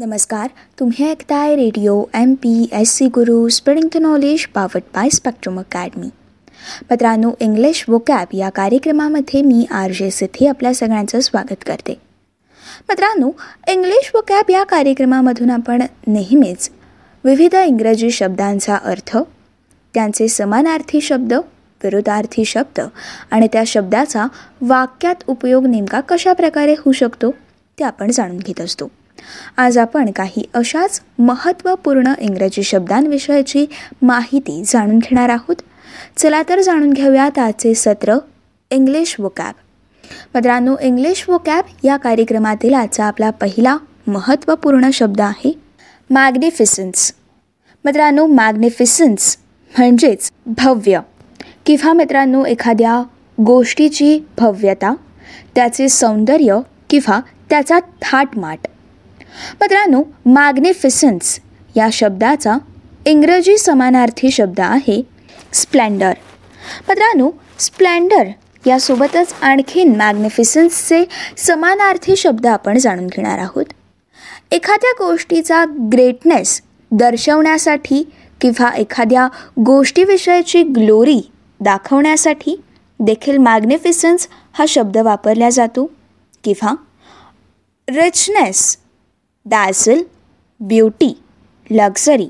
नमस्कार तुम्ही ऐकताय radio M P S C Guru spreading the knowledge powered by Spectrum Academy मित्रांनो English vocab या कार्यक्रमामध्ये मी आर जे सिद्धी आपल्या सगळ्यांचं स्वागत करते. मित्रांनो इंग्लिश वोकॅब या कार्यक्रमामधून आपण नेहमीच विविध इंग्रजी शब्दांचा अर्थ त्यांचे समानार्थी शब्द विरोधार्थी शब्द आणि त्या शब्दाचा वाक्यात उपयोग नेमका कशा प्रकारे होऊ शकतो ते आपण जाणून घेत असतो. आज आपण काही अशाच महत्त्वपूर्ण इंग्रजी शब्दांविषयीची माहिती जाणून घेणार आहोत. चला तर जाणून घेऊयात आजचे सत्र इंग्लिश वोकॅब मित्रांनो इंग्लिश वोकॅब या कार्यक्रमातील आजचा आपला पहिला महत्त्वपूर्ण शब्द आहे मॅग्निफिसन्स मित्रांनो मॅग्निफिसन्स म्हणजेच भव्य. किंवा मित्रांनो एखाद्या गोष्टीची भव्यता त्याचे सौंदर्य किंवा त्याचा थाटमाट. मित्रांनो मॅग्निफिसन्स या शब्दाचा इंग्रजी समानार्थी शब्द आहे स्प्लेंडर मित्रांनो स्प्लेंडर यासोबतच आणखीन मॅग्निफिसन्सचे समानार्थी शब्द आपण जाणून घेणार आहोत. एखाद्या गोष्टीचा ग्रेटनेस दर्शवण्यासाठी किंवा एखाद्या गोष्टीविषयीची ग्लोरी दाखवण्यासाठी देखील मॅग्निफिसन्स हा शब्द वापरला जातो किंवा richness dazzle beauty luxury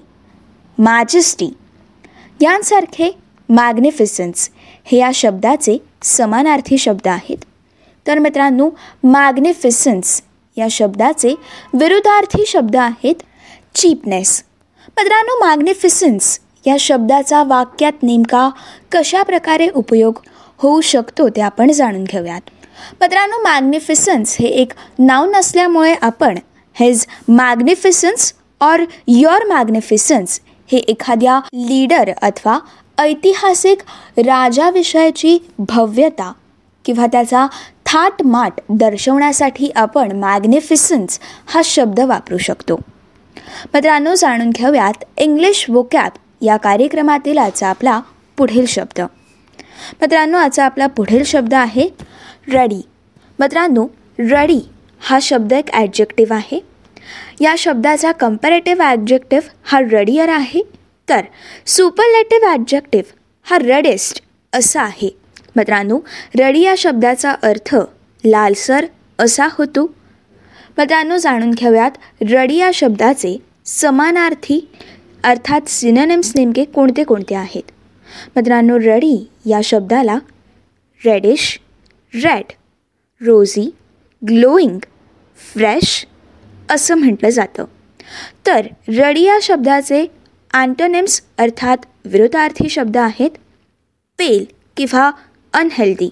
majesty यांसारखे मॅग्निफिसन्स हे या शब्दाचे समानार्थी शब्द आहेत. तर मित्रांनो मॅग्निफिसन्स या शब्दाचे विरुद्धार्थी शब्द आहेत चीपनेस मित्रांनो मॅग्निफिसन्स या शब्दाचा वाक्यात नेमका कशा प्रकारे उपयोग होऊ शकतो ते आपण जाणून घेऊयात. मित्रांनो मॅग्निफिसन्स हे एक नाव नसल्यामुळे आपण his magnificence or your magnificence हे एखाद्या लीडर अथवा ऐतिहासिक राजाविषयाची भव्यता किंवा त्याचा थाटमाट दर्शवण्यासाठी आपण मॅग्निफिसन्स हा शब्द वापरू शकतो. मित्रांनो जाणून घेऊयात इंग्लिश वोकॅप या कार्यक्रमातील आजचा आपला पुढील शब्द. मित्रांनो आजचा आपला पुढील शब्द आहे रडी मित्रांनो रडी हा शब्द एक ॲडजेक्टिव्ह आहे. या शब्दाचा कम्पॅरेटिव्ह ॲडजेक्टिव्ह हा रडियर आहे. तर सुपरलेटिव्ह ॲडजेक्टिव्ह हा रडेस्ट असा आहे. मित्रांनो रडी या शब्दाचा अर्थ लालसर असा होतो. मित्रांनो जाणून घेऊयात रडी या शब्दाचे समानार्थी अर्थात सिनोनिम्स नेमके कोणते कोणते आहेत. मित्रांनो रडी या शब्दाला reddish red rosy glowing fresh असं म्हटलं जातं. तर रडी या शब्दाचे अँटोनिम्स अर्थात विरुद्धार्थी शब्द आहेत पेल किंवा अनहेल्दी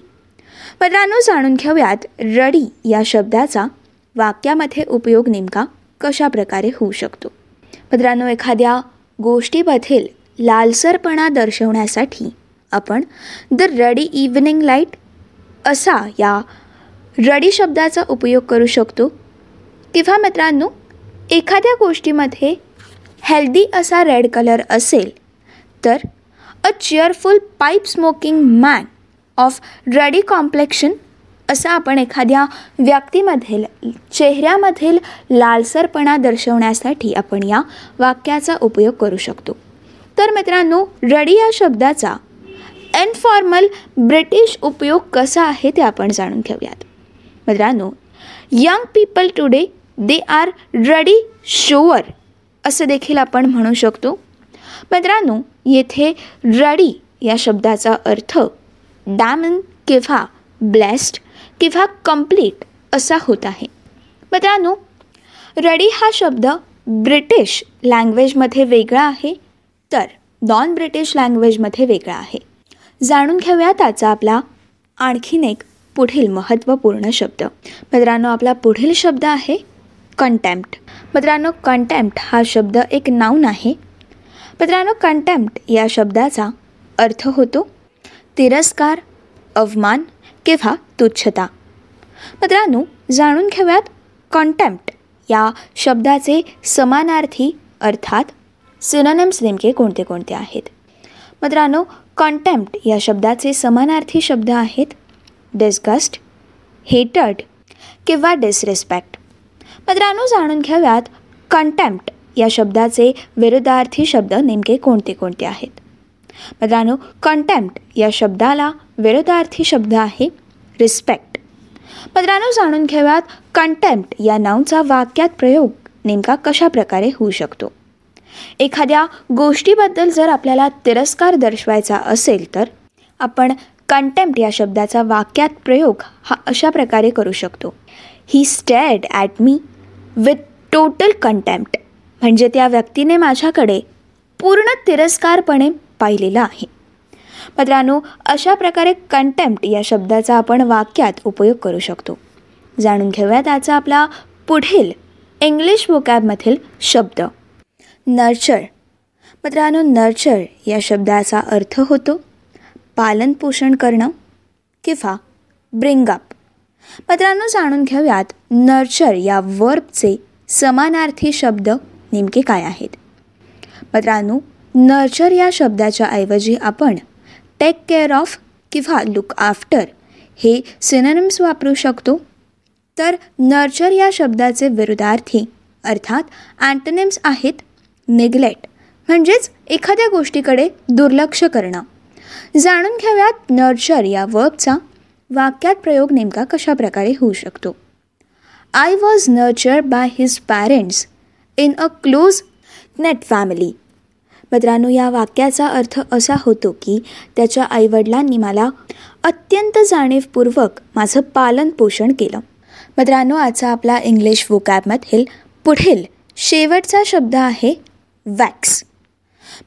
मित्रांनो जाणून घेऊयात रडी या शब्दाचा वाक्यामध्ये उपयोग नेमका कशा प्रकारे होऊ शकतो. मित्रांनो एखाद्या गोष्टीमधील लालसरपणा दर्शवण्यासाठी आपण द रडी इव्हनिंग लाइट असा या रडी शब्दाचा उपयोग करू शकतो. किंवा मित्रांनो एखाद्या गोष्टीमध्ये हेल्दी असा रेड कलर असेल तर a cheerful pipe smoking man of ruddy complexion असं आपण एखाद्या व्यक्तीमधील चेहऱ्यामधील लालसरपणा दर्शवण्यासाठी आपण या वाक्याचा उपयोग करू शकतो. तर मित्रांनो रडी या शब्दाचा इनफॉर्मल ब्रिटिश उपयोग कसा आहे ते आपण जाणून घेऊयात. मित्रांनो young people today they are ready sure असं देखील आपण म्हणू शकतो. मित्रांनो येथे रडी या शब्दाचा अर्थ डॅमन किंवा ब्लेस्ड किंवा कंप्लीट असा होत आहे. मित्रांनो रडी हा शब्द ब्रिटिश लँग्वेजमध्ये वेगळा आहे तर नॉन ब्रिटिश लँग्वेजमध्ये वेगळा आहे. जाणून घेऊया त्याचा आपला आणखीन एक पुढील महत्त्वपूर्ण शब्द. मित्रांनो आपला पुढील शब्द आहे कंटेम्प्ट मित्रांनो कंटेम्प्ट हा शब्द एक नाऊन आहे. मित्रांनो कंटेम्प्ट या शब्दाचा अर्थ होतो तिरस्कार अवमान किंवा तुच्छता. मित्रांनो जाणून घेऊयात कॉन्टेम्प्ट या शब्दाचे समानार्थी अर्थात सिनोनिम्स नेमके कोणते कोणते आहेत. मित्रांनो कॉन्टेम्प्ट या शब्दाचे समानार्थी शब्द आहेत डिस्गस्ट हेटर्ड किंवा डिसरिस्पेक्ट मित्रांनो जाणून घेऊयात कंटेम्प्ट या शब्दाचे विरुद्धार्थी शब्द नेमके कोणते कोणते आहेत. मित्रांनो कंटेम्प्ट या शब्दाला विरुद्धार्थी शब्द आहे रिस्पेक्ट मित्रांनो जाणून घेऊयात कंटेम्प्ट या नावचा वाक्यात प्रयोग नेमका कशा प्रकारे होऊ शकतो. एखाद्या गोष्टीबद्दल जर आपल्याला तिरस्कार दर्शवायचा असेल तर आपण कंटेम्प्ट या शब्दाचा वाक्यात प्रयोग हा अशा प्रकारे करू शकतो. He stared at me with total contempt म्हणजे त्या व्यक्तीने माझ्याकडे पूर्ण तिरस्कारपणे पाहिलेलं आहे. मित्रांनो अशा प्रकारे कंटेम्प्ट या शब्दाचा आपण वाक्यात उपयोग करू शकतो. जाणून घेऊयात त्याचा आपला पुढील इंग्लिश वोकॅबमधील शब्द. नर्चर मित्रांनो नर्चर या शब्दाचा अर्थ होतो पालनपोषण करणं किंवा ब्रिंगअप मित्रांनो जाणून घेऊयात नर्चर या वर्बचे समानार्थी शब्द नेमके काय आहेत? मित्रांनो नर्चर या शब्दाच्या ऐवजी आपण टेक केअर ऑफ किंवा लुक आफ्टर हे सिनेम्स वापरू शकतो. तर नर्चर या शब्दाचे विरुद्धार्थी अर्थात अँटनिम्स आहेत निग्लेक्ट म्हणजेच एखाद्या गोष्टीकडे दुर्लक्ष करणं. जाणून घेऊयात नर्चर या वर्बचा वाक्यात प्रयोग नेमका कशा प्रकारे होऊ शकतो? I was nurture by his parents in a close knit family मित्रांनो या वाक्याचा अर्थ असा होतो की त्याच्या आईवडिलांनी मला अत्यंत जाणीवपूर्वक माझं पालन पोषण केलं. मित्रांनो आजचा आपला इंग्लिश वोकॅबमधील पुढील शेवटचा शब्द आहे वॅक्स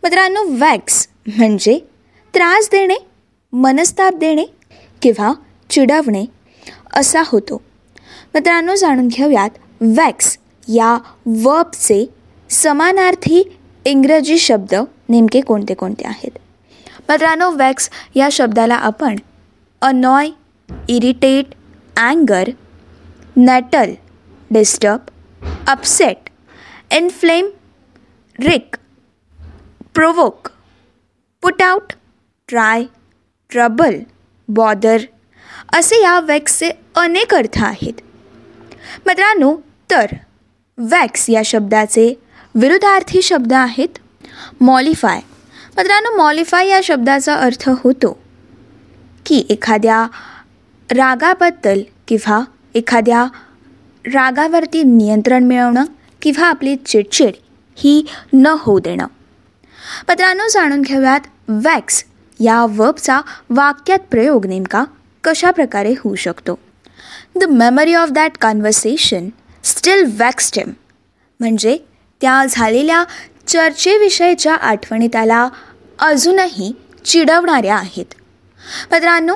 मित्रांनो वॅक्स म्हणजे त्रास देणे मनस्ताप देणे किंवा चिडवणे असा होतो. मित्रांनो जाणून घेऊयात वॅक्स या वर्बचे समानार्थी इंग्रजी शब्द नेमके कोणते कोणते आहेत. मित्रांनो वॅक्स या शब्दाला आपण annoy irritate अँगर nettle disturb upset inflame irk provoke put out try trouble bother असे या वॅक्सचे अनेक अर्थ आहेत. मित्रांनो तर वॅक्स या शब्दाचे विरुद्धार्थी शब्द आहेत. मॉलिफाय. मित्रांनो मॉलिफाय या शब्दाचा अर्थ होतो की एखाद्या रागाबद्दल किंवा एखाद्या रागावरती नियंत्रण मिळवणं किंवा आपली चिडचिड ही न होऊ देणं. मित्रांनो जाणून घेऊयात वॅक्स या वर्बचा वाक्यात प्रयोग नेमका कशा प्रकारे होऊ शकतो? The memory of that conversation still vexed him म्हणजे त्या झालेल्या चर्चेविषयीच्या आठवणी त्याला अजूनही चिडवणाऱ्या आहेत. मित्रांनो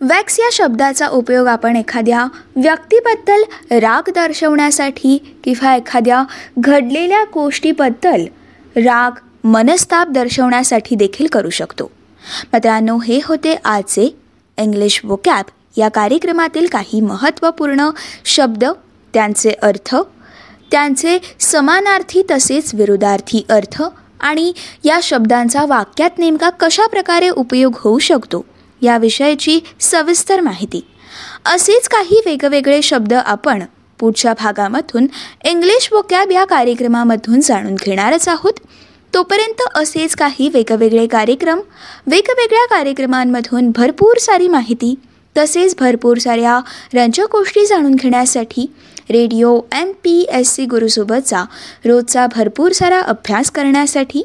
वॅक्स या शब्दाचा उपयोग आपण एखाद्या व्यक्तीबद्दल राग दर्शवण्यासाठी किंवा एखाद्या घडलेल्या गोष्टीबद्दल राग मनस्ताप दर्शवण्यासाठी देखील करू शकतो. मित्रांनो हे होते आजचे इंग्लिश वोकॅब या कार्यक्रमातील काही महत्त्वपूर्ण शब्द त्यांचे अर्थ त्यांचे समानार्थी तसेच विरोधार्थी अर्थ आणि या शब्दांचा वाक्यात नेमका कशा प्रकारे उपयोग होऊ शकतो याविषयीची सविस्तर माहिती. असेच काही वेगवेगळे शब्द आपण पुढच्या भागामधून इंग्लिश वोकॅब या कार्यक्रमामधून जाणून घेणारच आहोत. तोपर्यंत असेच काही वेगवेगळे कार्यक्रम वेगवेगळ्या कार्यक्रमांमधून भरपूर सारी माहिती तसेच भरपूर साऱ्या रंजक गोष्टी जाणून घेण्यासाठी radio M P S C गुरुसोबतचा रोजचा भरपूर सारा अभ्यास करण्यासाठी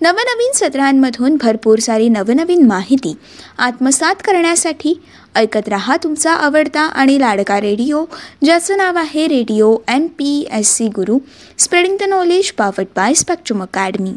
नवनवीन सत्रांमधून भरपूर सारी नवनवीन माहिती आत्मसात करण्यासाठी ऐकत रहा तुमचा आवडता आणि लाडका रेडिओ ज्याचं नाव आहे radio M P S C Guru spreading the knowledge powered by Spectrum Academy.